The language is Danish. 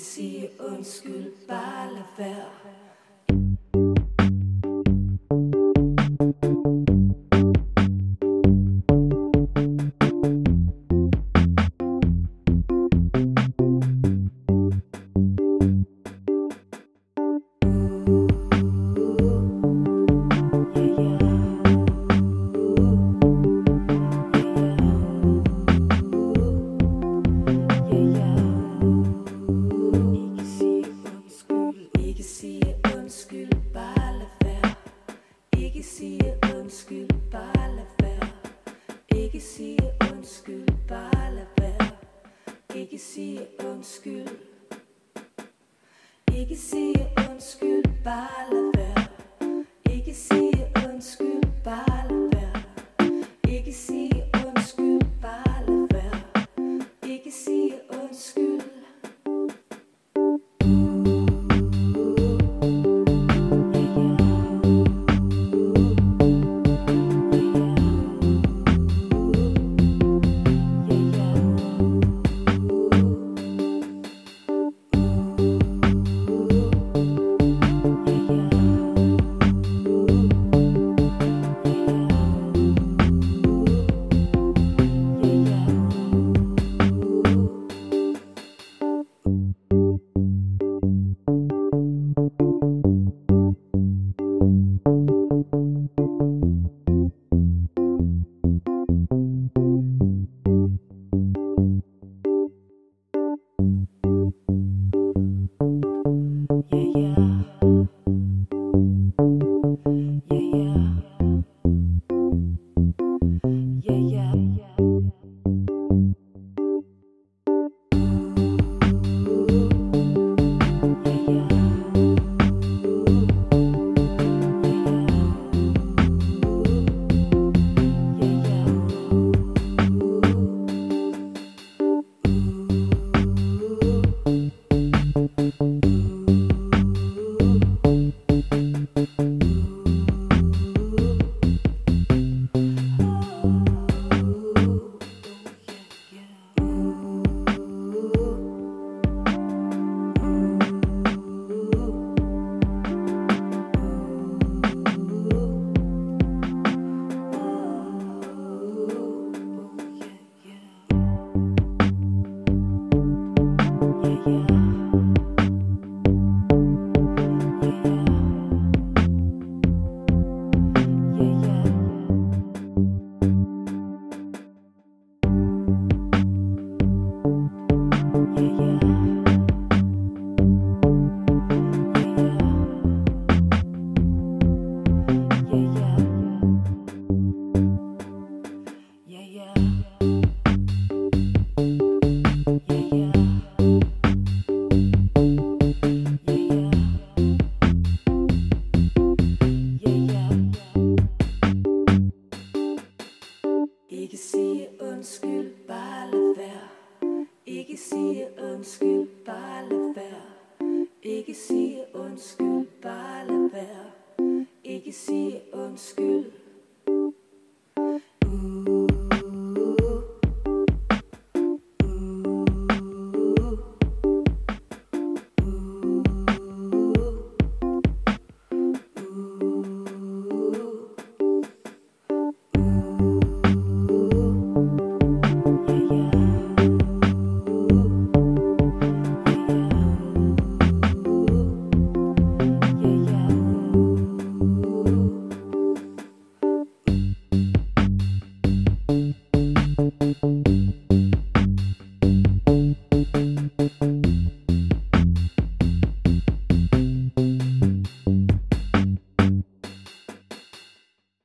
Sige undskyld, bare lad være. Sige undskyld, bare lad være. Ikke sige undskyld, bare lad være. Ikke sige undskyld, bare lad være. Ikke sige undskyld. Ikke sige undskyld, bare lad være. Sige undskyld, bare lad være. Ikke sige undskyld, bare lad være. Ikke sige undskyld, bare lad være. Ikke sige.